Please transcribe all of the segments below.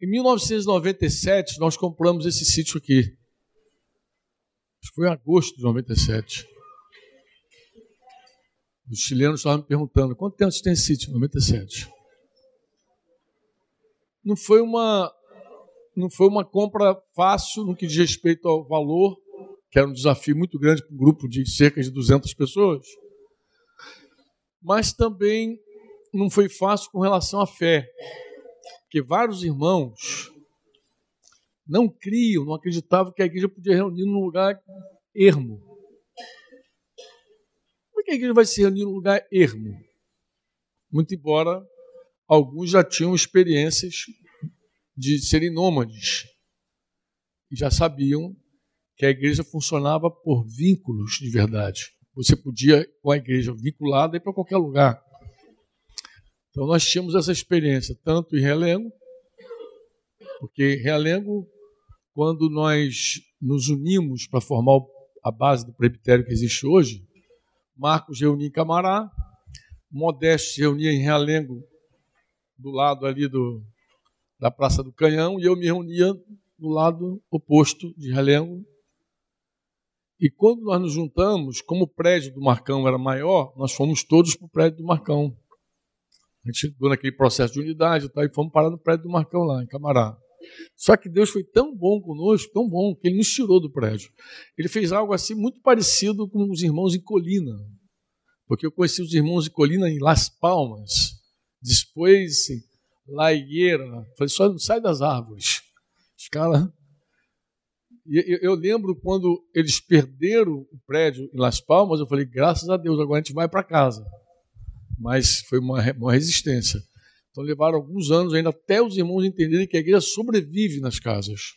Em 1997, nós compramos esse sítio aqui. Foi em agosto de 97. Os chilenos estavam me perguntando: quanto tempo você tem esse sítio? 97. Não foi uma, não foi uma compra fácil no que diz respeito ao valor, que era um desafio muito grande para um grupo de cerca de 200 pessoas, mas também não foi fácil com relação à fé, porque vários irmãos não criam, não acreditavam que a igreja podia reunir num lugar ermo. Por que a igreja vai se reunir num lugar ermo? Muito embora alguns já tinham experiências de serem nômades e já sabiam que a igreja funcionava por vínculos de verdade. Você podia, com a igreja vinculada, ir para qualquer lugar. Então nós tínhamos essa experiência, tanto em Realengo, porque Realengo, quando nós nos unimos para formar a base do presbitério que existe hoje, Marcos reunia em Camará, Modesto se reunia em Realengo, do lado ali do, da Praça do Canhão, e eu me reunia no lado oposto de Realengo. E quando nós nos juntamos, como o prédio do Marcão era maior, nós fomos todos para o prédio do Marcão. A gente chegou naquele processo de unidade tá, e fomos parar no prédio do Marcão lá, em Camará. Só que Deus foi tão bom conosco, tão bom, que Ele nos tirou do prédio. Ele fez algo assim muito parecido com os irmãos em Colina. Porque eu conheci os irmãos em Colina em Las Palmas. Depois, La Higuera. Falei, só não sai das árvores. Os caras. Eu lembro quando eles perderam o prédio em Las Palmas, eu falei, graças a Deus, agora a gente vai para casa mas foi uma, uma resistência. Então levaram alguns anos ainda até os irmãos entenderem que a igreja sobrevive nas casas.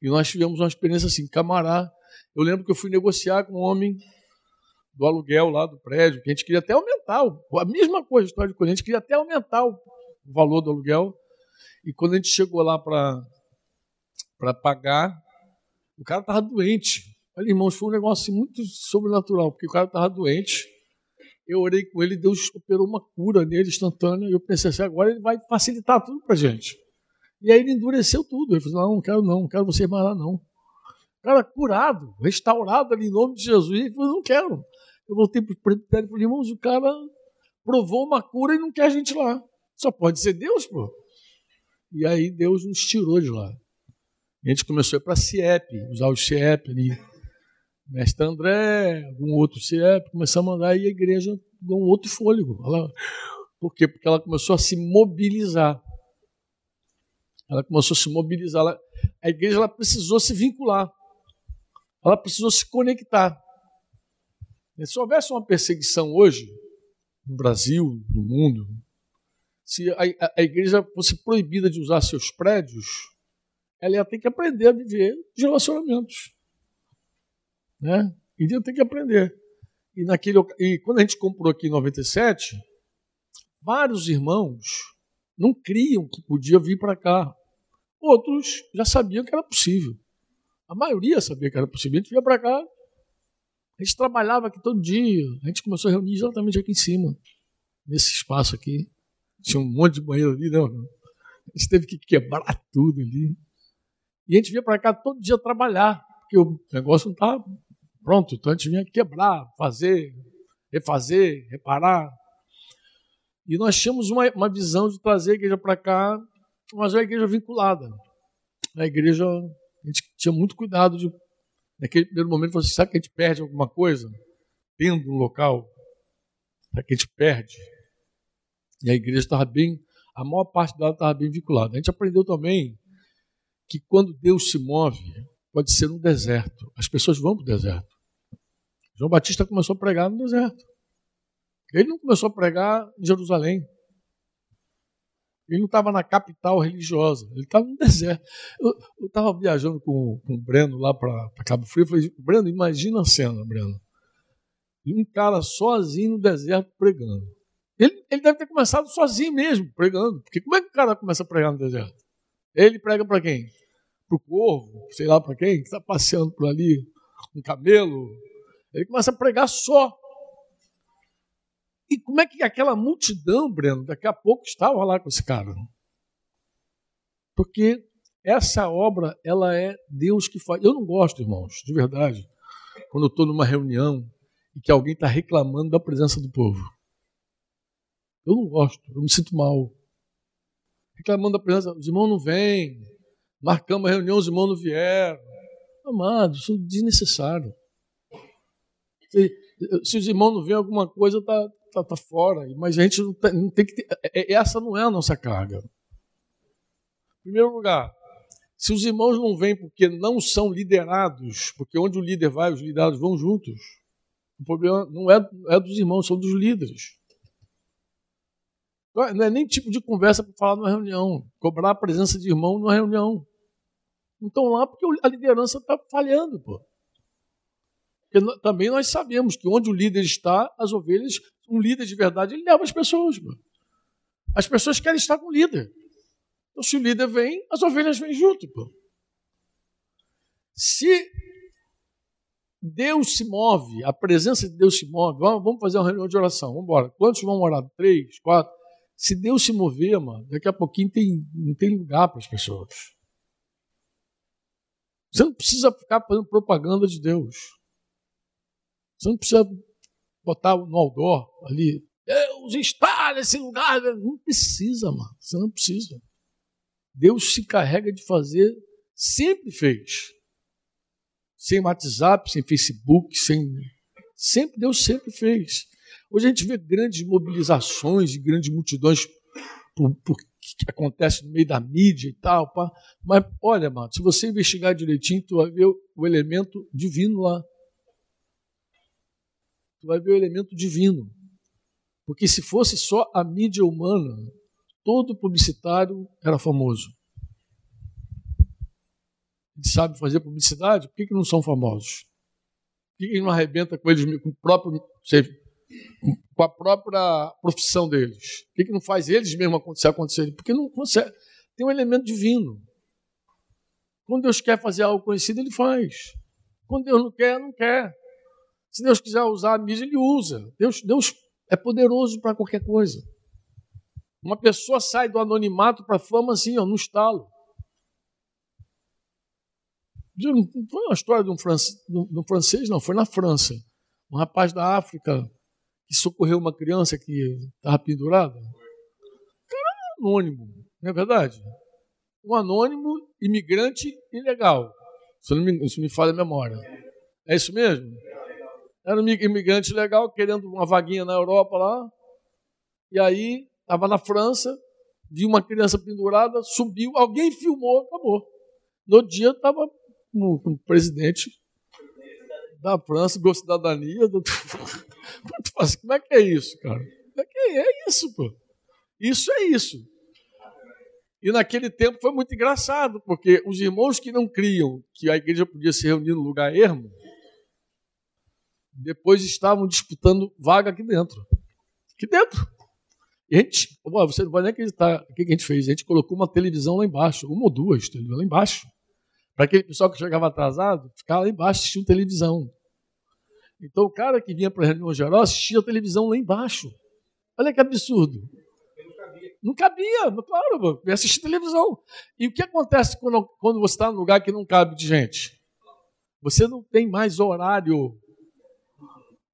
E nós tivemos uma experiência assim, camará. Eu lembro que eu fui negociar com um homem do aluguel lá do prédio, que a gente queria até aumentar, a mesma coisa, a história de Corinthians, a gente queria até aumentar o valor do aluguel. E quando a gente chegou lá para pagar, o cara estava doente. Olha, irmãos, foi um negócio assim, muito sobrenatural, porque o cara estava doente eu orei com ele, Deus operou uma cura nele instantânea, e eu pensei assim, agora ele vai facilitar tudo para gente. E aí ele endureceu tudo. Ele falou, não, não quero não, não quero você mais lá não. O cara curado, restaurado ali em nome de Jesus. Ele falou, não quero. Eu voltei para o presbitério e falei, irmãos, o cara provou uma cura e não quer a gente lá. Só pode ser Deus, pô. E aí Deus nos tirou de lá. A gente começou a ir para a CIEP, usar o CIEP ali mestre André, algum outro CIEP, começamos a mandar e a igreja deu um outro fôlego. Ela, por quê? Porque ela começou a se mobilizar. Ela começou a se mobilizar. Ela, a igreja ela precisou se vincular. Ela precisou se conectar. E se houvesse uma perseguição hoje, no Brasil, no mundo, se a, a, a igreja fosse proibida de usar seus prédios, ela ia ter que aprender a viver de relacionamentos. Né? E eu tenho que aprender. E, naquele, e quando a gente comprou aqui em 97, vários irmãos não criam que podia vir para cá. Outros já sabiam que era possível. A maioria sabia que era possível. A gente vinha para cá, a gente trabalhava aqui todo dia. A gente começou a reunir exatamente aqui em cima, nesse espaço aqui. Tinha um monte de banheiro ali. Né? A gente teve que quebrar tudo ali. E a gente vinha para cá todo dia trabalhar, porque o negócio não estava Pronto, então a gente vinha quebrar, fazer, refazer, reparar. E nós tínhamos uma, uma visão de trazer a igreja para cá, mas é a igreja vinculada. A igreja, a gente tinha muito cuidado de, naquele primeiro momento, você assim, sabe que a gente perde alguma coisa? Tendo um local, será que a gente perde? E a igreja estava bem, a maior parte dela estava bem vinculada. A gente aprendeu também que quando Deus se move, pode ser no deserto. As pessoas vão para o deserto. João Batista começou a pregar no deserto. Ele não começou a pregar em Jerusalém. Ele não estava na capital religiosa, ele estava no deserto. Eu estava viajando com, com o Breno lá para Cabo Frio. Eu falei, Breno, imagina a cena, Breno. Um cara sozinho no deserto pregando. Ele, ele deve ter começado sozinho mesmo, pregando. Porque como é que o cara começa a pregar no deserto? Ele prega para quem? Para o corvo, sei lá para quem, que está passeando por ali, um camelo, ele começa a pregar só. E como é que aquela multidão, Breno, daqui a pouco estava lá com esse cara? Porque essa obra, ela é Deus que faz. Eu não gosto, irmãos, de verdade, quando eu estou numa reunião e que alguém está reclamando da presença do povo. Eu não gosto, eu me sinto mal. Reclamando da presença, os irmãos não vêm, marcamos a reunião, os irmãos não vieram. Amado, isso é desnecessário. Se, se os irmãos não vêm, alguma coisa está tá, tá fora. Mas a gente não tem, não tem que ter. É, é, essa não é a nossa carga. Em primeiro lugar, se os irmãos não vêm porque não são liderados, porque onde o líder vai, os liderados vão juntos, o problema não é, é dos irmãos, são dos líderes. Não é nem tipo de conversa para falar numa reunião, cobrar a presença de irmão numa reunião. Não estão lá porque a liderança está falhando, pô. Porque também nós sabemos que onde o líder está, as ovelhas, um líder de verdade, ele leva as pessoas. Pô. As pessoas querem estar com o líder. Então, se o líder vem, as ovelhas vêm junto. Se Deus se move, a presença de Deus se move, vamos fazer uma reunião de oração, vamos embora. Quantos vão orar? Três, quatro? Se Deus se mover, mano, daqui a pouquinho tem, não tem lugar para as pessoas. Você não precisa ficar fazendo propaganda de Deus. Você não precisa botar no outdoor ali, Deus está nesse lugar. Não precisa, mano. Você não precisa. Deus se carrega de fazer, sempre fez. Sem WhatsApp, sem Facebook, sem. Sempre, Deus sempre fez. Hoje a gente vê grandes mobilizações e grandes multidões por, por que acontece no meio da mídia e tal. Pá. Mas olha, mano, se você investigar direitinho, tu vai ver o elemento divino lá. Tu vai ver o elemento divino. Porque se fosse só a mídia humana, todo publicitário era famoso. Ele sabe fazer publicidade, por que, que não são famosos? Por que, que não arrebenta com eles, com o próprio, com a própria profissão deles? Por que, que não faz eles mesmos acontecer, acontecer? Porque não consegue. Tem um elemento divino. Quando Deus quer fazer algo conhecido, ele faz. Quando Deus não quer, não quer. Se Deus quiser usar a mídia, ele usa. Deus, Deus é poderoso para qualquer coisa. Uma pessoa sai do anonimato para a fama assim, ó, no estalo. Foi uma história de um, francês, de um francês, não, foi na França. Um rapaz da África que socorreu uma criança que estava pendurada. cara anônimo, não é verdade? Um anônimo imigrante ilegal. Se não me, se me falha a memória. É isso mesmo? Era um imigrante legal querendo uma vaguinha na Europa lá. E aí estava na França, viu uma criança pendurada, subiu, alguém filmou, acabou. No dia estava com, o presidente da França, com cidadania. Do... Como é que é isso, cara? É que é isso, pô. Isso é isso. E naquele tempo foi muito engraçado, porque os irmãos que não criam que a igreja podia se reunir no lugar ermo, depois estavam disputando vaga aqui dentro. Aqui dentro. E a gente, você não vai nem acreditar o que a gente fez. A gente colocou uma televisão lá embaixo, uma ou duas televisões lá embaixo. Para aquele pessoal que chegava atrasado, ficava lá embaixo assistindo televisão. Então o cara que vinha para a reunião geral assistia a televisão lá embaixo. Olha que absurdo. Não cabia, claro, ia assistir televisão. E o que acontece quando, quando você está num lugar que não cabe de gente? Você não tem mais horário.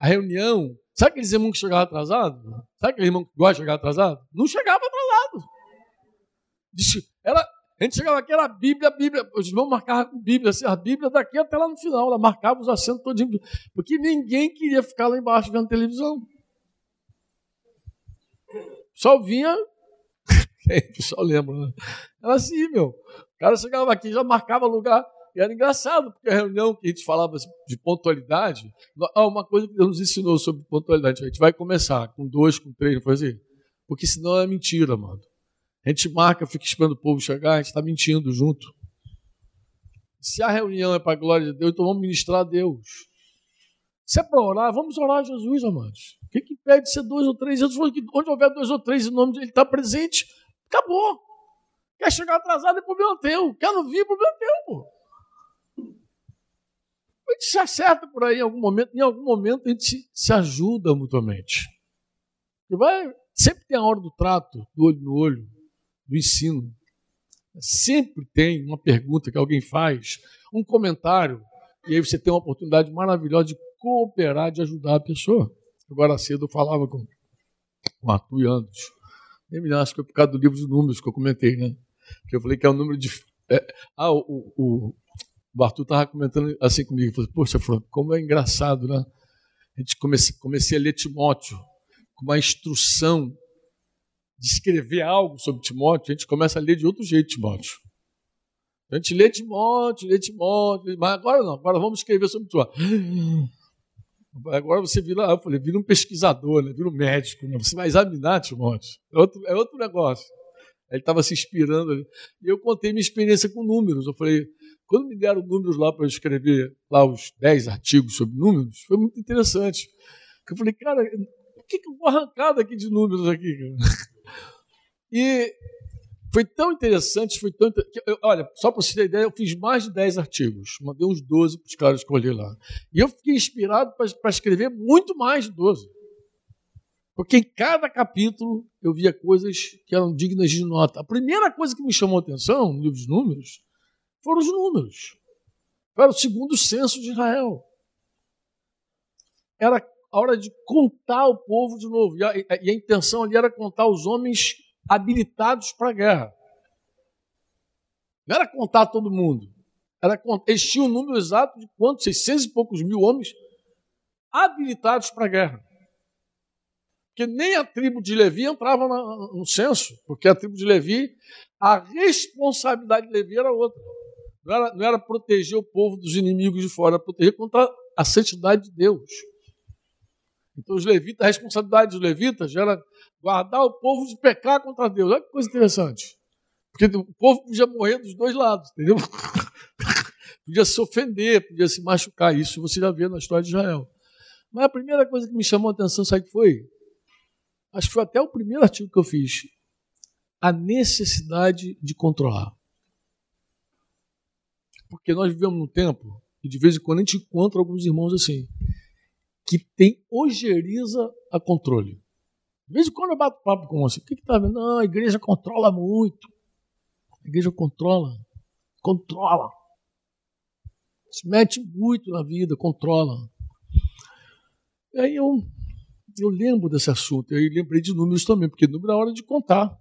A reunião Sabe aqueles irmãos que chegavam atrasado? Sabe aquele irmão que gosta de chegar atrasado? Não chegava atrasado. Ela, a gente chegava aqui, era a Bíblia, a Bíblia. Os irmãos marcavam com Bíblia, assim, a Bíblia daqui até lá no final. Ela marcava os assentos todinhos. Porque ninguém queria ficar lá embaixo vendo televisão. Só vinha. o pessoal lembra, né? Era assim, meu. O cara chegava aqui, já marcava lugar. E era engraçado, porque a reunião que a gente falava de pontualidade, uma coisa que Deus nos ensinou sobre pontualidade, a gente vai começar com dois, com três, foi assim? Porque senão é mentira, mano. A gente marca, fica esperando o povo chegar, a gente está mentindo junto. Se a reunião é para a glória de Deus, então vamos ministrar a Deus. Se é para orar, vamos orar a Jesus, amados. O que, que impede de ser dois ou três? Jesus falou que onde houver dois ou três, em nome dele, ele está presente. Acabou. Quer chegar atrasado é problema teu. Quer não vir, é problema teu, pô. A gente se acerta por aí em algum momento, em algum momento a gente se ajuda mutuamente. E vai, sempre tem a hora do trato, do olho no olho, do ensino. Sempre tem uma pergunta que alguém faz, um comentário, e aí você tem uma oportunidade maravilhosa de cooperar, de ajudar a pessoa. Agora cedo eu falava com o Arthur e Anderson. Nem me acho que foi por causa do livro de números que eu comentei, né? Que eu falei que é o número de. É, ah, o, o, o Arthur estava comentando assim comigo. Falei, Poxa, Franco, como é engraçado, né? A gente comecei, comecei a ler Timóteo com uma instrução de escrever algo sobre Timóteo, a gente começa a ler de outro jeito Timóteo. A gente lê Timóteo, lê Timóteo, mas agora não, agora vamos escrever sobre Timóteo. Agora você vira, eu falei, vira um pesquisador, né? vira um médico, né? você vai examinar Timóteo. É outro, é outro negócio. Ele estava se inspirando ali. E eu contei minha experiência com números. Eu falei, quando me deram números lá para escrever lá os 10 artigos sobre números, foi muito interessante. Eu falei, cara, o que, que eu vou arrancar daqui de números aqui? E foi tão interessante, foi tão olha, só para você ter ideia, eu fiz mais de 10 artigos, mandei uns 12 para os caras escolher lá. E eu fiquei inspirado para escrever muito mais de 12. Porque em cada capítulo eu via coisas que eram dignas de nota. A primeira coisa que me chamou a atenção no livro dos números foram os números. Era o segundo censo de Israel. Era a hora de contar o povo de novo. E a, e a intenção ali era contar os homens habilitados para a guerra. Não era contar todo mundo. Era, eles tinham o um número exato de quantos? 600 e poucos mil homens habilitados para a guerra. Porque nem a tribo de Levi entrava no censo, porque a tribo de Levi, a responsabilidade de Levi era outra. Não era, não era proteger o povo dos inimigos de fora, era proteger contra a santidade de Deus. Então, os levitas, a responsabilidade dos levitas era guardar o povo de pecar contra Deus. Olha que coisa interessante. Porque o povo podia morrer dos dois lados, entendeu? podia se ofender, podia se machucar. Isso você já vê na história de Israel. Mas a primeira coisa que me chamou a atenção, sabe que foi? Acho que foi até o primeiro artigo que eu fiz. A necessidade de controlar. Porque nós vivemos num tempo e de vez em quando a gente encontra alguns irmãos assim que tem ojeriza a controle. De vez em quando eu bato papo com você. O que está vendo? Não, a igreja controla muito. A igreja controla. Controla. Se mete muito na vida, controla. E aí eu, eu lembro desse assunto. Eu lembrei de números também, porque número é hora de contar.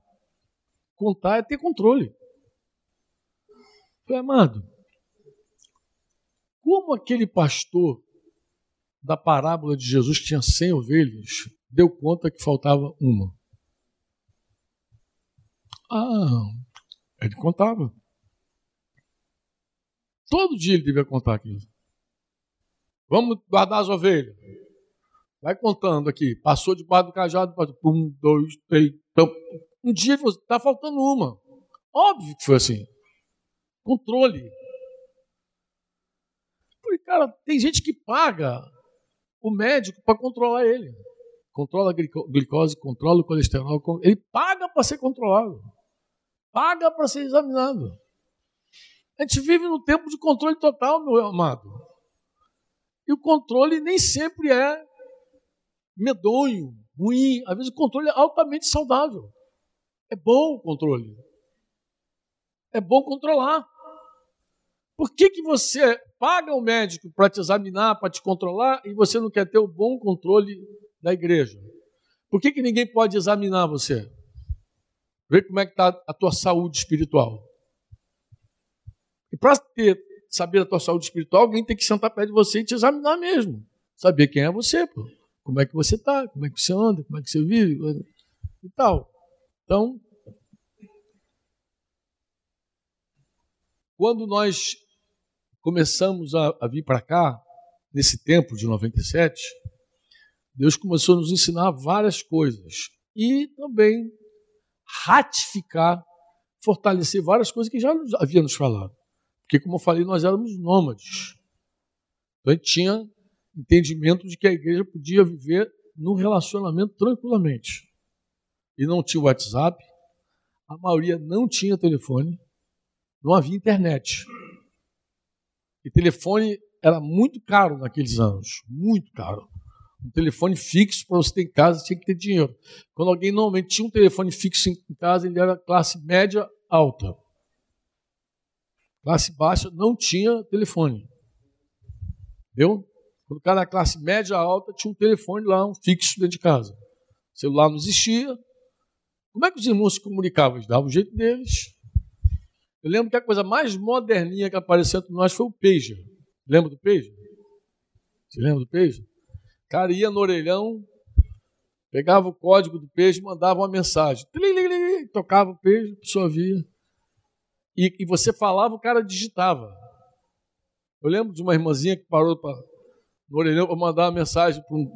Contar é ter controle. Foi amado. Como aquele pastor da parábola de Jesus, que tinha 100 ovelhas, deu conta que faltava uma. Ah, ele contava. Todo dia ele devia contar aquilo. Vamos guardar as ovelhas. Vai contando aqui. Passou debaixo do cajado. Um, dois, três. Então, um dia você está faltando uma. Óbvio que foi assim. Controle. Porque, cara, tem gente que paga o médico para controlar ele. Controla a glicose, controla o colesterol. Ele paga para ser controlado. Paga para ser examinado. A gente vive no tempo de controle total, meu amado. E o controle nem sempre é medonho, ruim. Às vezes o controle é altamente saudável. É bom o controle. É bom controlar. Por que, que você paga o médico para te examinar, para te controlar, e você não quer ter o bom controle da igreja? Por que, que ninguém pode examinar você? Ver como é que está a tua saúde espiritual. E para saber a tua saúde espiritual, alguém tem que sentar perto de você e te examinar mesmo. Saber quem é você, pô. como é que você está, como é que você anda, como é que você vive e tal. Então, quando nós começamos a, a vir para cá, nesse tempo de 97, Deus começou a nos ensinar várias coisas e também ratificar, fortalecer várias coisas que já havia nos falado. Porque, como eu falei, nós éramos nômades. Então a gente tinha entendimento de que a igreja podia viver num relacionamento tranquilamente. E não tinha WhatsApp, a maioria não tinha telefone, não havia internet. E telefone era muito caro naqueles anos, muito caro. Um telefone fixo para você ter em casa tinha que ter dinheiro. Quando alguém normalmente tinha um telefone fixo em casa, ele era classe média alta. Classe baixa não tinha telefone. Entendeu? Quando o cara da classe média alta tinha um telefone lá, um fixo dentro de casa. O celular não existia. Como é que os irmãos se comunicavam? Eles davam o jeito deles. Eu lembro que a coisa mais moderninha que apareceu entre nós foi o pager. Lembra do pager? Você lembra do pager? Cara ia no orelhão, pegava o código do pager e mandava uma mensagem. Tocava o pager, a pessoa via. E, e você falava, o cara digitava. Eu lembro de uma irmãzinha que parou pra, no orelhão para mandar uma mensagem para um,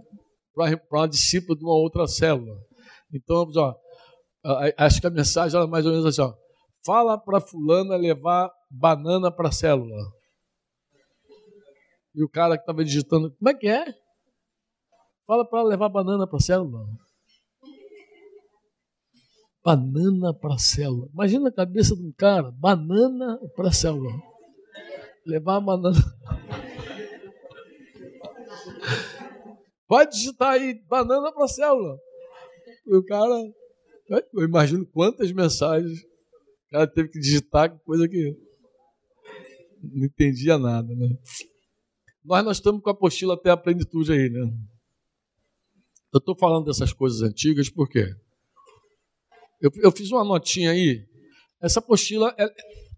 uma discípula de uma outra célula. Então, ó, acho que a mensagem era mais ou menos assim: ó, fala para fulana levar banana para a célula. E o cara que estava digitando, como é que é? Fala para levar banana para a célula. Banana para a célula. Imagina a cabeça de um cara, banana para a célula. Levar a banana. Pode digitar aí, banana para a célula. E o cara, eu imagino quantas mensagens o cara teve que digitar, coisa que não entendia nada, né? Nós, nós estamos com a apostila até a plenitude aí, né? Eu estou falando dessas coisas antigas porque eu, eu fiz uma notinha aí. Essa apostila, ela,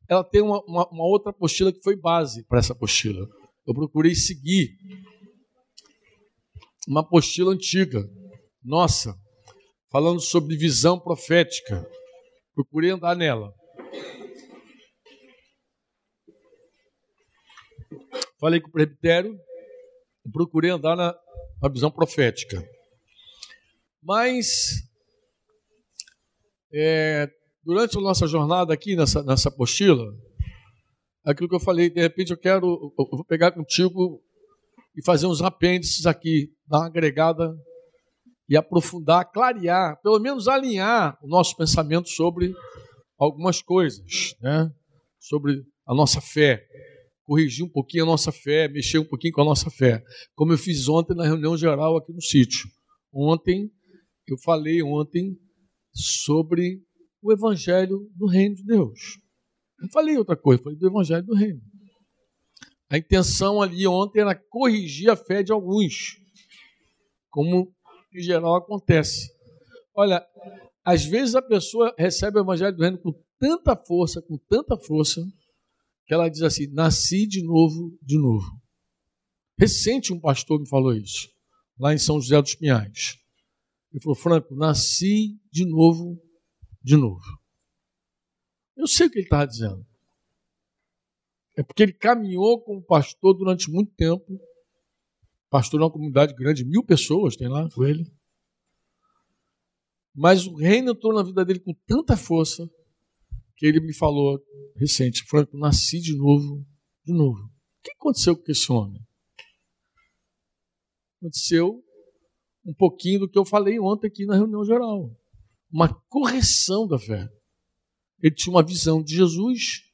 ela tem uma, uma, uma outra apostila que foi base para essa apostila. Eu procurei seguir uma apostila antiga, nossa, falando sobre visão profética. Procurei andar nela. Falei com o presbitério, procurei andar na, na visão profética. Mas, é, durante a nossa jornada aqui nessa, nessa apostila, aquilo que eu falei, de repente eu quero, eu vou pegar contigo e fazer uns apêndices aqui, dar uma agregada e aprofundar, clarear, pelo menos alinhar o nosso pensamento sobre algumas coisas, né? sobre a nossa fé corrigir um pouquinho a nossa fé, mexer um pouquinho com a nossa fé, como eu fiz ontem na reunião geral aqui no sítio. Ontem, eu falei ontem sobre o evangelho do reino de Deus. Não falei outra coisa, falei do evangelho do reino. A intenção ali ontem era corrigir a fé de alguns, como em geral acontece. Olha, às vezes a pessoa recebe o evangelho do reino com tanta força, com tanta força, que ela diz assim: nasci de novo, de novo. Recente um pastor me falou isso, lá em São José dos Pinhais. Ele falou: Franco, nasci de novo, de novo. Eu sei o que ele estava dizendo. É porque ele caminhou como pastor durante muito tempo. Pastor numa comunidade grande, mil pessoas tem lá com ele. Mas o reino entrou na vida dele com tanta força que ele me falou recente, Franco, nasci de novo, de novo. O que aconteceu com esse homem? Aconteceu um pouquinho do que eu falei ontem aqui na reunião geral. Uma correção da fé. Ele tinha uma visão de Jesus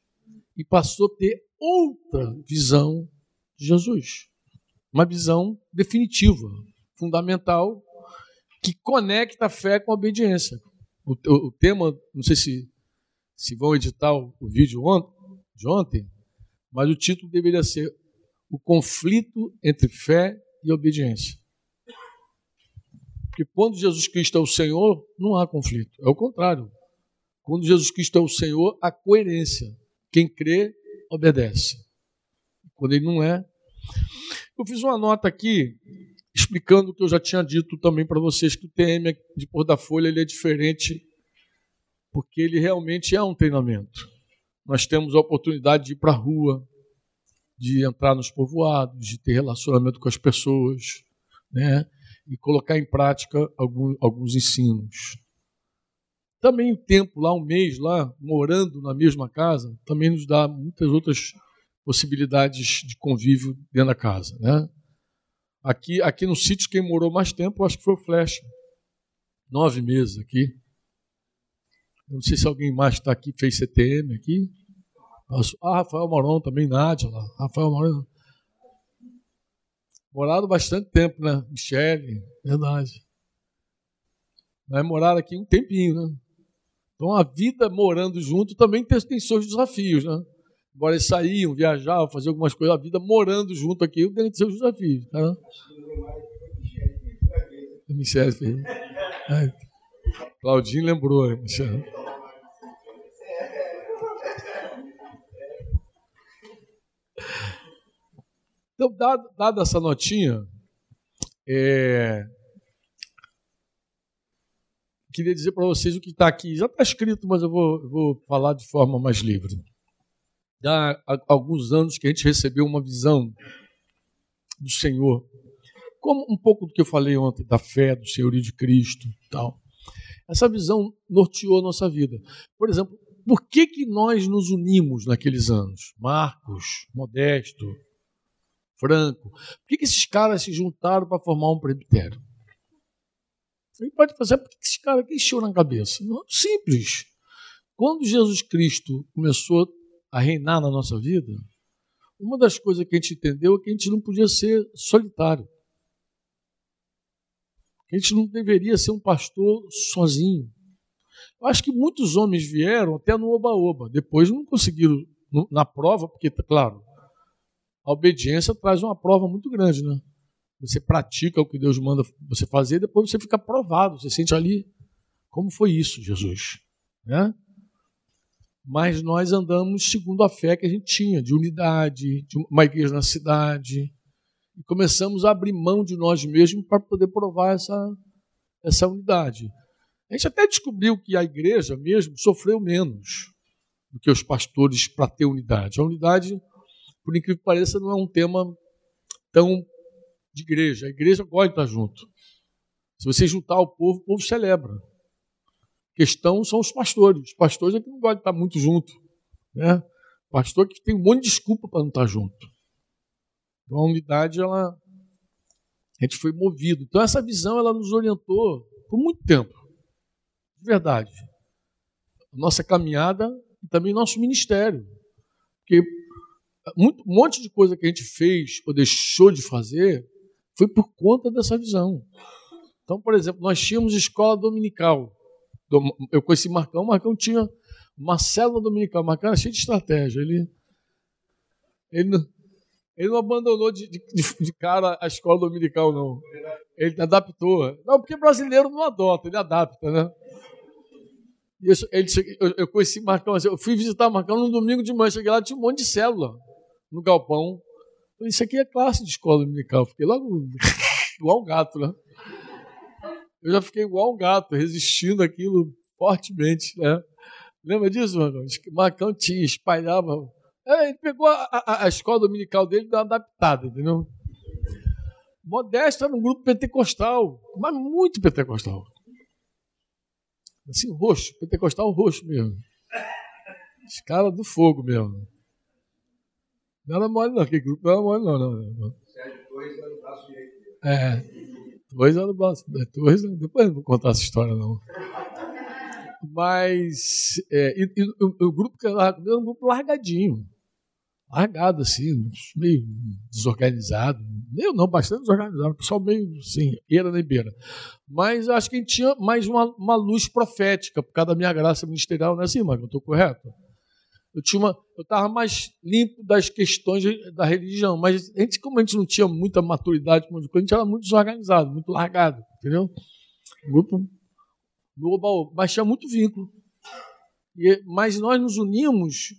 e passou a ter outra visão de Jesus. Uma visão definitiva, fundamental, que conecta a fé com a obediência. O, o, o tema, não sei se se vão editar o, o vídeo de ontem, mas o título deveria ser O conflito entre fé e obediência. Porque quando Jesus Cristo é o Senhor, não há conflito. É o contrário. Quando Jesus Cristo é o Senhor, há coerência. Quem crê, obedece. Quando ele não é. Eu fiz uma nota aqui explicando o que eu já tinha dito também para vocês, que o TM de Pôr da Folha ele é diferente porque ele realmente é um treinamento. Nós temos a oportunidade de ir para a rua, de entrar nos povoados, de ter relacionamento com as pessoas, né? e colocar em prática alguns, alguns ensinos. Também o tempo lá, um mês lá, morando na mesma casa, também nos dá muitas outras possibilidades de convívio dentro da casa. Né? Aqui, aqui no sítio, quem morou mais tempo, acho que foi o Flecha. Nove meses aqui. Eu não sei se alguém mais está aqui, fez CTM aqui. Ah, Rafael Moron também, Nádia lá. Rafael Moron. Moraram bastante tempo, né? Michele, verdade. Mas moraram aqui um tempinho, né? Então a vida morando junto também tem, tem seus desafios, né? Embora eles saíam, viajavam, faziam algumas coisas da vida, morando junto aqui, dentro de seus desafios. Tá? Michele fez. Claudinho lembrou, Michele. Então, dada, dada essa notinha, é, queria dizer para vocês o que está aqui. Já está escrito, mas eu vou, vou falar de forma mais livre. Há alguns anos que a gente recebeu uma visão do Senhor, como um pouco do que eu falei ontem, da fé, do Senhorio de Cristo tal. Essa visão norteou a nossa vida. Por exemplo, por que, que nós nos unimos naqueles anos? Marcos, Modesto, Franco. Por que, que esses caras se juntaram para formar um presbitério? Ele pode fazer, por que esse cara aqui encheu na cabeça? Não, simples. Quando Jesus Cristo começou a reinar na nossa vida, uma das coisas que a gente entendeu é que a gente não podia ser solitário. Que a gente não deveria ser um pastor sozinho. Eu acho que muitos homens vieram até no oba-oba, depois não conseguiram na prova, porque, claro, a obediência traz uma prova muito grande, né? Você pratica o que Deus manda você fazer, depois você fica provado, você sente ali como foi isso, Jesus, né? Mas nós andamos segundo a fé que a gente tinha, de unidade, de uma igreja na cidade, e começamos a abrir mão de nós mesmos para poder provar essa, essa unidade. A gente até descobriu que a igreja mesmo sofreu menos do que os pastores para ter unidade. A unidade, por incrível que pareça, não é um tema tão de igreja. A igreja gosta de estar junto. Se você juntar o povo, o povo celebra. Questão são os pastores. Os pastores é que não gostam de estar muito junto. Né? Pastor que tem um monte de desculpa para não estar junto. Então a unidade, ela, a gente foi movido. Então essa visão ela nos orientou por muito tempo. De verdade. Nossa caminhada e também nosso ministério. Porque muito, um monte de coisa que a gente fez ou deixou de fazer foi por conta dessa visão. Então, por exemplo, nós tínhamos escola dominical. Eu conheci Marcão, o Marcão tinha uma célula dominical. Marcão era cheio de estratégia. Ele, ele, não, ele não abandonou de, de, de, cara a escola dominical, não. Ele adaptou. Não, porque brasileiro não adota, ele adapta, né? E eu, ele, eu, eu conheci Marcão, assim, eu fui visitar Marcão no domingo de manhã, cheguei lá, tinha um monte de célula no galpão. Isso aqui é classe de escola dominical. Fiquei logo igual um gato, né? Eu já fiquei igual um gato, resistindo aquilo fortemente, né? Lembra disso, mano? Marcão tinha, espalhava. É, ele pegou a, a, a, escola dominical dele e deu uma adaptada, entendeu? Modesto era um grupo pentecostal, mas muito pentecostal. Assim, roxo, pentecostal roxo mesmo. Os caras do fogo mesmo. Não era mole, não. Aquele grupo não era mole, não. não, não. É. Dois era o braço. Dois, depois não vou contar essa história, não. Mas é, e, e, o, o, grupo que eu era um grupo largadinho. Largado, assim, meio desorganizado. Eu não, bastante desorganizado. Pessoal meio, assim, eira nem beira. Mas acho que a gente tinha mais uma, uma luz profética por causa da minha graça ministerial, não é assim, mas eu estou correto? Eu tinha uma, eu estava mais limpo das questões da religião, mas a gente, como a gente não tinha muita maturidade, a gente era muito desorganizado, muito largado, entendeu? Grupo no oba, mas tinha muito vínculo. E, mas nós nos unimos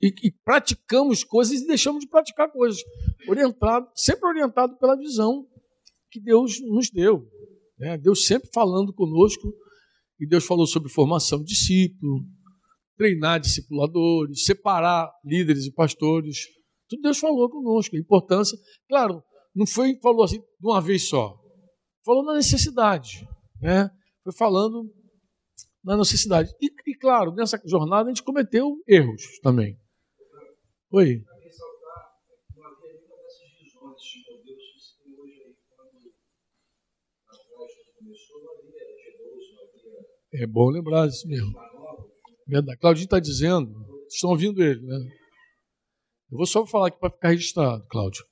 e, e, praticamos coisas e deixamos de praticar coisas, orientado, sempre orientado pela visão que Deus nos deu. Né? Deus sempre falando conosco, e Deus falou sobre formação de discípulo, treinar discipuladores, separar líderes e pastores. Tudo Deus falou conosco, a importância. Claro, não foi falou assim de uma vez só. Falou na necessidade, né? Foi falando na necessidade. E, e claro, nessa jornada a gente cometeu erros também. Oi. É bom lembrar isso mesmo. Verdade. Claudinho está dizendo, estão ouvindo ele, né? Eu vou só falar aqui para ficar registrado, Cláudio.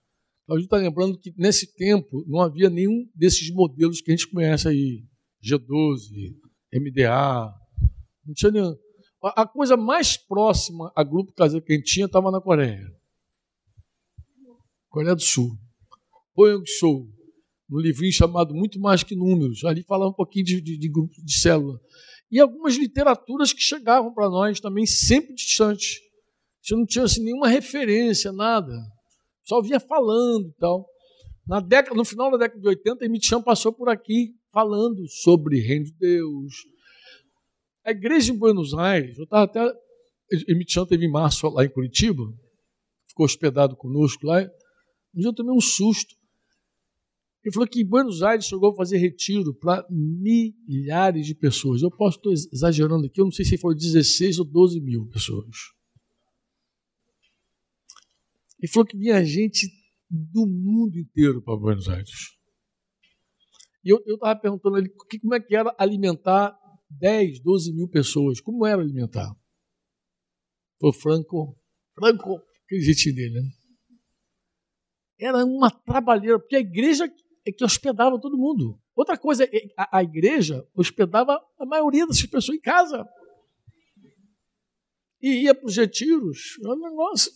Claudinho está lembrando que nesse tempo não havia nenhum desses modelos que a gente conhece aí, G12, MDA, não tinha nenhum. a coisa mais próxima a grupo caseiro que a gente tinha estava na Coreia. Coreia do Sul. Poyang Show, no livrinho chamado Muito Mais Que Números. Ali falava um pouquinho de, de, de grupo de célula. E algumas literaturas que chegavam para nós também, sempre distantes. Gente não tinha assim, nenhuma referência, nada. Só via falando e tal. Na década, no final da década de 80, Emitian passou por aqui falando sobre Reino de Deus. A igreja em Buenos Aires, eu estava até. Emitian teve em março lá em Curitiba, ficou hospedado conosco lá. Um dia eu tomei um susto. Ele falou que em Buenos Aires chegou a fazer retiro para milhares de pessoas. Eu posso estar exagerando aqui, eu não sei se foi 16 ou 12 mil pessoas. Ele falou que vinha gente do mundo inteiro para Buenos Aires. E eu estava perguntando a ele como é que era alimentar 10, 12 mil pessoas. Como era alimentar? Foi Franco, Franco, aquele jeitinho dele, né? Era uma trabalheira, porque a igreja que hospedava todo mundo. Outra coisa, é, a, a igreja hospedava a maioria dessas pessoas em casa. E ia para os retiros. É um negócio.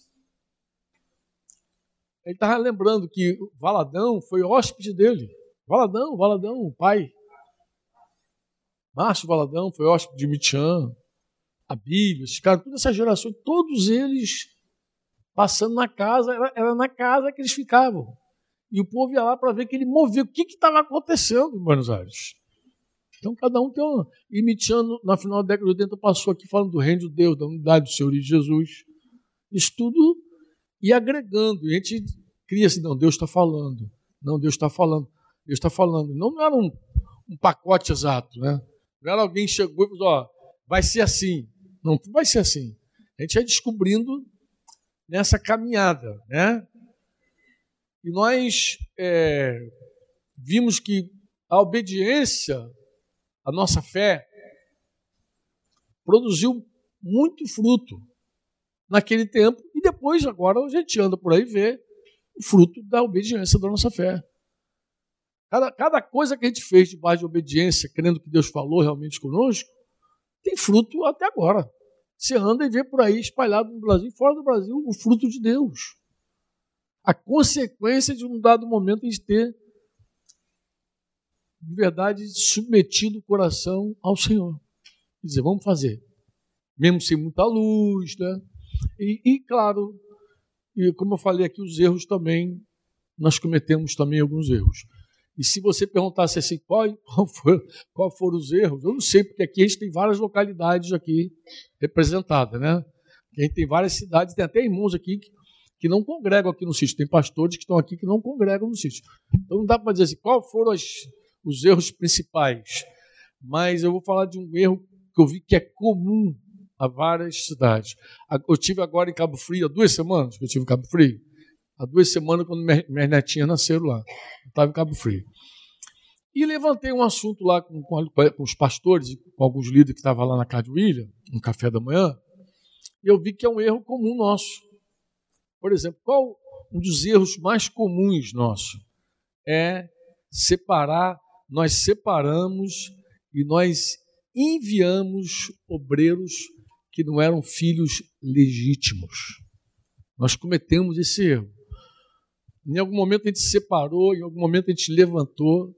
Ele estava lembrando que Valadão foi hóspede dele. Valadão, Valadão, o pai. Márcio Valadão foi hóspede de Mitian, a Bíblia, esses caras, toda essa geração, todos eles passando na casa, era, era na casa que eles ficavam. E o povo ia lá para ver que ele movia. O que estava acontecendo em Buenos Aires? Então, cada um tem um. E Mitian, na final da década de 80, passou aqui falando do reino de Deus, da unidade do Senhor e de Jesus. Isso tudo e agregando. E a gente cria assim: não, Deus está falando. Não, Deus está falando. Deus está falando. Não, não era um, um, pacote exato, né? Não era alguém chegou e falou: ó, vai ser assim. Não, vai ser assim. A gente vai descobrindo nessa caminhada, né? E nós é, vimos que a obediência, a nossa fé, produziu muito fruto naquele tempo e depois, agora, a gente anda por aí vê o fruto da obediência da nossa fé. Cada, cada coisa que a gente fez debaixo de obediência, crendo que Deus falou realmente conosco, tem fruto até agora. Você anda e vê por aí espalhado no Brasil fora do Brasil o fruto de Deus. A consequência de um dado momento a gente ter, de verdade, submetido o coração ao Senhor. Quer dizer, vamos fazer. Mesmo sem muita luz, né? E, e claro, e como eu falei aqui, os erros também, nós cometemos também alguns erros. E se você perguntasse assim, qual, qual, qual foram os erros, eu não sei, porque aqui a gente tem várias localidades aqui representadas, né? A gente tem várias cidades, tem até irmãos aqui que, que não congregam aqui no sítio, tem pastores que estão aqui que não congregam no sítio. Então não dá para dizer assim, qual foram as, os erros principais, mas eu vou falar de um erro que eu vi que é comum a várias cidades. Eu tive agora em Cabo Frio, há duas semanas que eu tive em Cabo Frio, há duas semanas, quando minhas netinhas nasceram lá. Eu estava em Cabo Frio. E levantei um assunto lá com, com, com os pastores, com alguns líderes que estavam lá na casa William, no café da manhã, e eu vi que é um erro comum nosso. Por exemplo, qual um dos erros mais comuns nossos? É separar, nós separamos e nós enviamos obreiros que não eram filhos legítimos. Nós cometemos esse erro. Em algum momento a gente se separou, em algum momento a gente levantou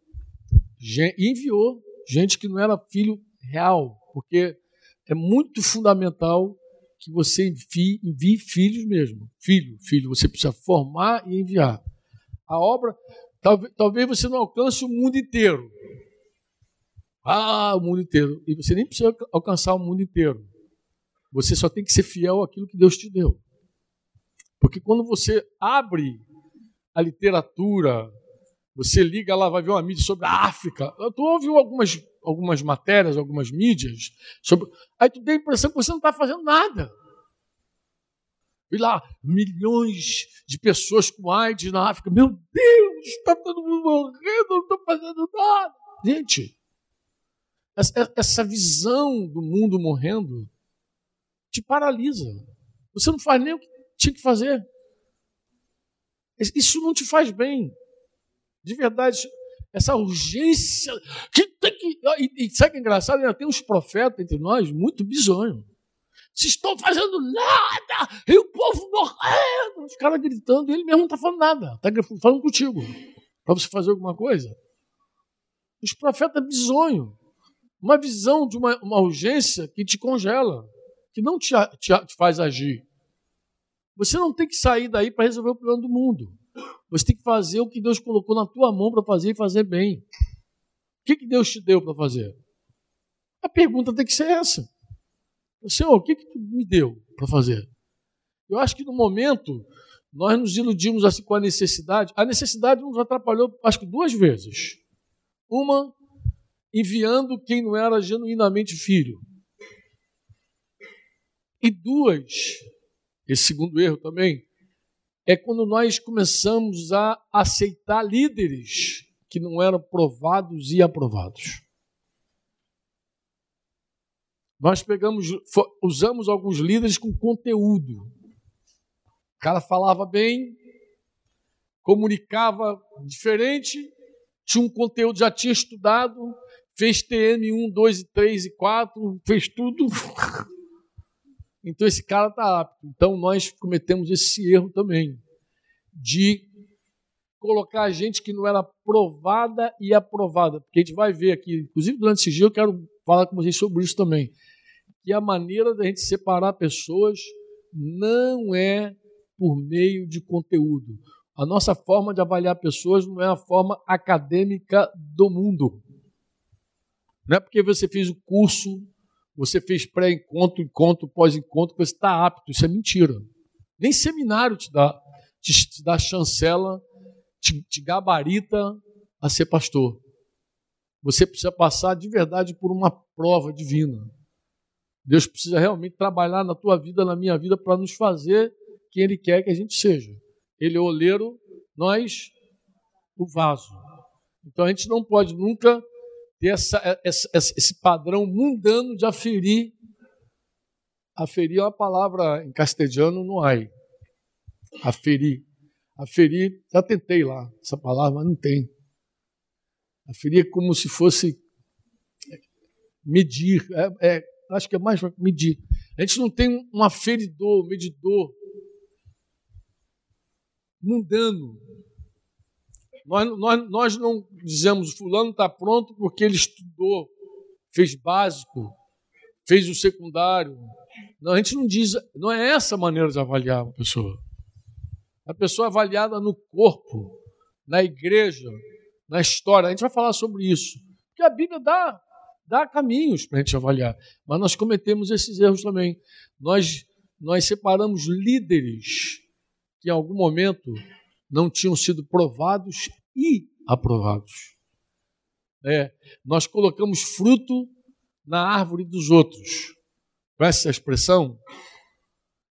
e enviou gente que não era filho real, porque é muito fundamental que você envie, envie filhos mesmo. Filho, filho, você precisa formar e enviar. A obra, talvez, talvez você não alcance o mundo inteiro. Ah, o mundo inteiro. E você nem precisa alcançar o mundo inteiro. Você só tem que ser fiel àquilo que Deus te deu. Porque quando você abre a literatura, você liga lá, vai ver uma mídia sobre a África. Tu ouviu algumas, algumas matérias, algumas mídias sobre. Aí tu tem a impressão que você não está fazendo nada. E lá, milhões de pessoas com AIDS na África. Meu Deus, está todo mundo morrendo, não estou fazendo nada. Gente, essa visão do mundo morrendo te paralisa. Você não faz nem o que tinha que fazer. Isso não te faz bem. De verdade, essa urgência que tem que. E, e sabe que é engraçado? Ainda tem uns profetas entre nós muito bizonhos. Vocês estão fazendo nada! E o povo morrendo! Os caras gritando, e ele mesmo não está falando nada. Está falando contigo. Para você fazer alguma coisa. Os profetas bizonho. Uma visão de uma, uma urgência que te congela, que não te, te, te faz agir. Você não tem que sair daí para resolver o problema do mundo. Você tem que fazer o que Deus colocou na tua mão para fazer e fazer bem. O que, que Deus te deu para fazer? A pergunta tem que ser essa. Senhor, o que, que tu me deu para fazer? Eu acho que no momento nós nos iludimos assim com a necessidade. A necessidade nos atrapalhou, acho que duas vezes. Uma, enviando quem não era genuinamente filho. E duas, esse segundo erro também, é quando nós começamos a aceitar líderes que não eram provados e aprovados. Nós pegamos, usamos alguns líderes com conteúdo. O cara falava bem, comunicava diferente, tinha um conteúdo, já tinha estudado, fez TM 1, 2, 3 e 4, fez tudo. Então esse cara está apto. Então nós cometemos esse erro também de colocar gente que não era provada e aprovada. Porque a gente vai ver aqui, inclusive durante esse dia eu quero falar com vocês sobre isso também. Que a maneira da gente separar pessoas não é por meio de conteúdo. A nossa forma de avaliar pessoas não é a forma acadêmica do mundo. Não é porque você fez o curso você fez pré-encontro, encontro, pós-encontro, você está apto. Isso é mentira. Nem seminário te dá, te, te dá chancela, te, te gabarita a ser pastor. Você precisa passar de verdade por uma prova divina. Deus precisa realmente trabalhar na tua vida, na minha vida, para nos fazer quem Ele quer que a gente seja. Ele é o oleiro, nós o vaso. Então a gente não pode nunca ter essa, essa, esse padrão mundano de aferir. Aferir é uma palavra em castelhano, não há. Aferir. Aferir, já tentei lá essa palavra, mas não tem. Aferir é como se fosse medir. É, é, acho que é mais medir. A gente não tem um aferidor, medidor mundano nós, nós, nós não dizemos fulano está pronto porque ele estudou, fez básico, fez o secundário. Não, a gente não diz, não é essa a maneira de avaliar uma pessoa. A pessoa avaliada no corpo, na igreja, na história. A gente vai falar sobre isso. Porque a Bíblia dá, dá caminhos para a gente avaliar. Mas nós cometemos esses erros também. Nós, nós separamos líderes que em algum momento não tinham sido provados e aprovados. É, nós colocamos fruto na árvore dos outros. Conhece essa expressão?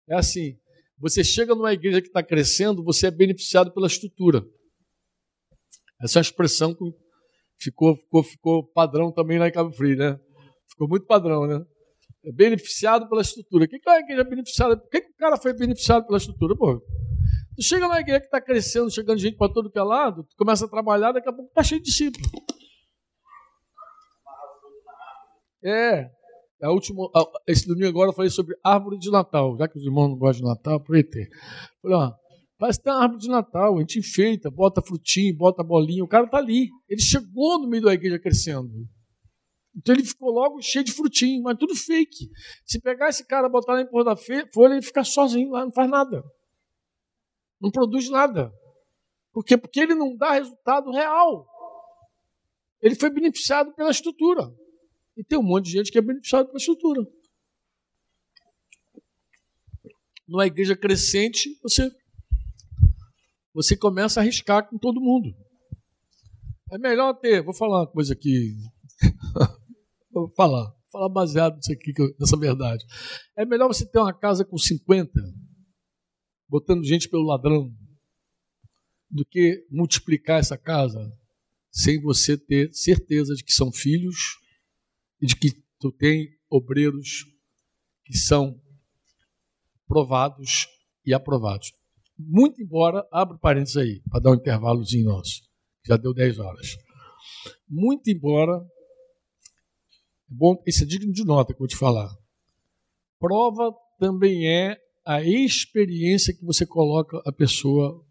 É assim: você chega numa igreja que está crescendo, você é beneficiado pela estrutura. Essa é uma expressão que ficou, ficou, ficou padrão também lá em Cabo Frio, né? Ficou muito padrão, né? É beneficiado pela estrutura. O que é a igreja beneficiada? Por que, que o cara foi beneficiado pela estrutura? Pô, Tu chega na igreja que está crescendo, chegando gente para todo que é lado, tu começa a trabalhar, daqui a pouco está cheio de discípulos. É. é a última, esse domingo agora eu falei sobre árvore de Natal. Já que os irmãos não gostam de Natal, aproveitei. Falei, ó, parece que tem uma árvore de Natal, a gente enfeita, bota frutinho, bota bolinha, o cara está ali. Ele chegou no meio da igreja crescendo. Então ele ficou logo cheio de frutinho, mas tudo fake. Se pegar esse cara, botar lá em porra da folha, ele fica sozinho lá, não faz nada. Não produz nada. Por quê? Porque ele não dá resultado real. Ele foi beneficiado pela estrutura. E tem um monte de gente que é beneficiado pela estrutura. Numa igreja crescente, você, você começa a arriscar com todo mundo. É melhor ter, vou falar uma coisa aqui. vou falar, falar baseado nisso aqui, nessa verdade. É melhor você ter uma casa com 50 botando gente pelo ladrão, do que multiplicar essa casa sem você ter certeza de que são filhos e de que tu tem obreiros que são provados e aprovados. Muito embora, abre parênteses aí, para dar um intervalozinho nosso, já deu 10 horas. Muito embora, é bom, isso é digno de nota que eu vou te falar. prova também é a experiência que você coloca a pessoa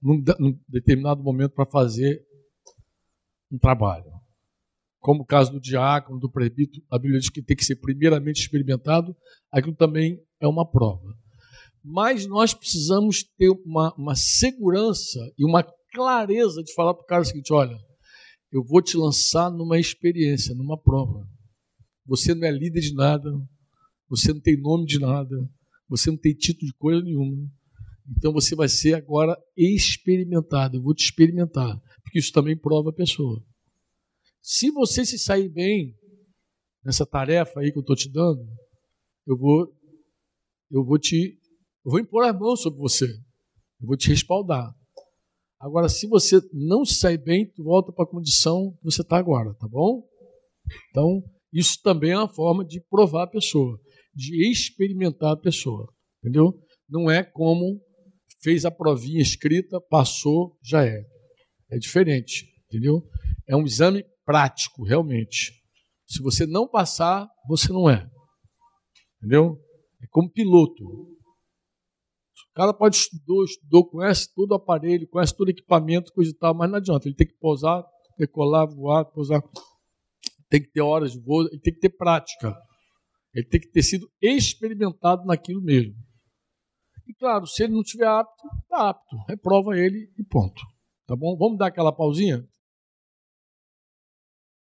num, num determinado momento para fazer um trabalho. Como o caso do diácono, do presbítero, a Bíblia diz que tem que ser primeiramente experimentado, aquilo também é uma prova. Mas nós precisamos ter uma, uma segurança e uma clareza de falar para o cara o seguinte: olha, eu vou te lançar numa experiência, numa prova. Você não é líder de nada, você não tem nome de nada, você não tem título de coisa nenhuma. Então você vai ser agora experimentado. Eu vou te experimentar, porque isso também prova a pessoa. Se você se sair bem nessa tarefa aí que eu estou te dando, eu vou, eu vou te, eu vou impor as mãos sobre você. Eu vou te respaldar. Agora, se você não se sair bem, tu volta para a condição que você está agora, tá bom? Então, isso também é uma forma de provar a pessoa, de experimentar a pessoa, entendeu? Não é como fez a provinha escrita, passou, já é. É diferente, entendeu? É um exame prático, realmente. Se você não passar, você não é. Entendeu? É como piloto. O cara pode estudar, estudou, conhece todo o aparelho, conhece todo o equipamento, coisa e tal, mas não adianta. Ele tem que pousar, decolar, voar, pousar. Tem que ter horas de voo, ele tem que ter prática. Ele tem que ter sido experimentado naquilo mesmo. E claro, se ele não estiver apto, está apto. Reprova ele e ponto. Tá bom? Vamos dar aquela pausinha?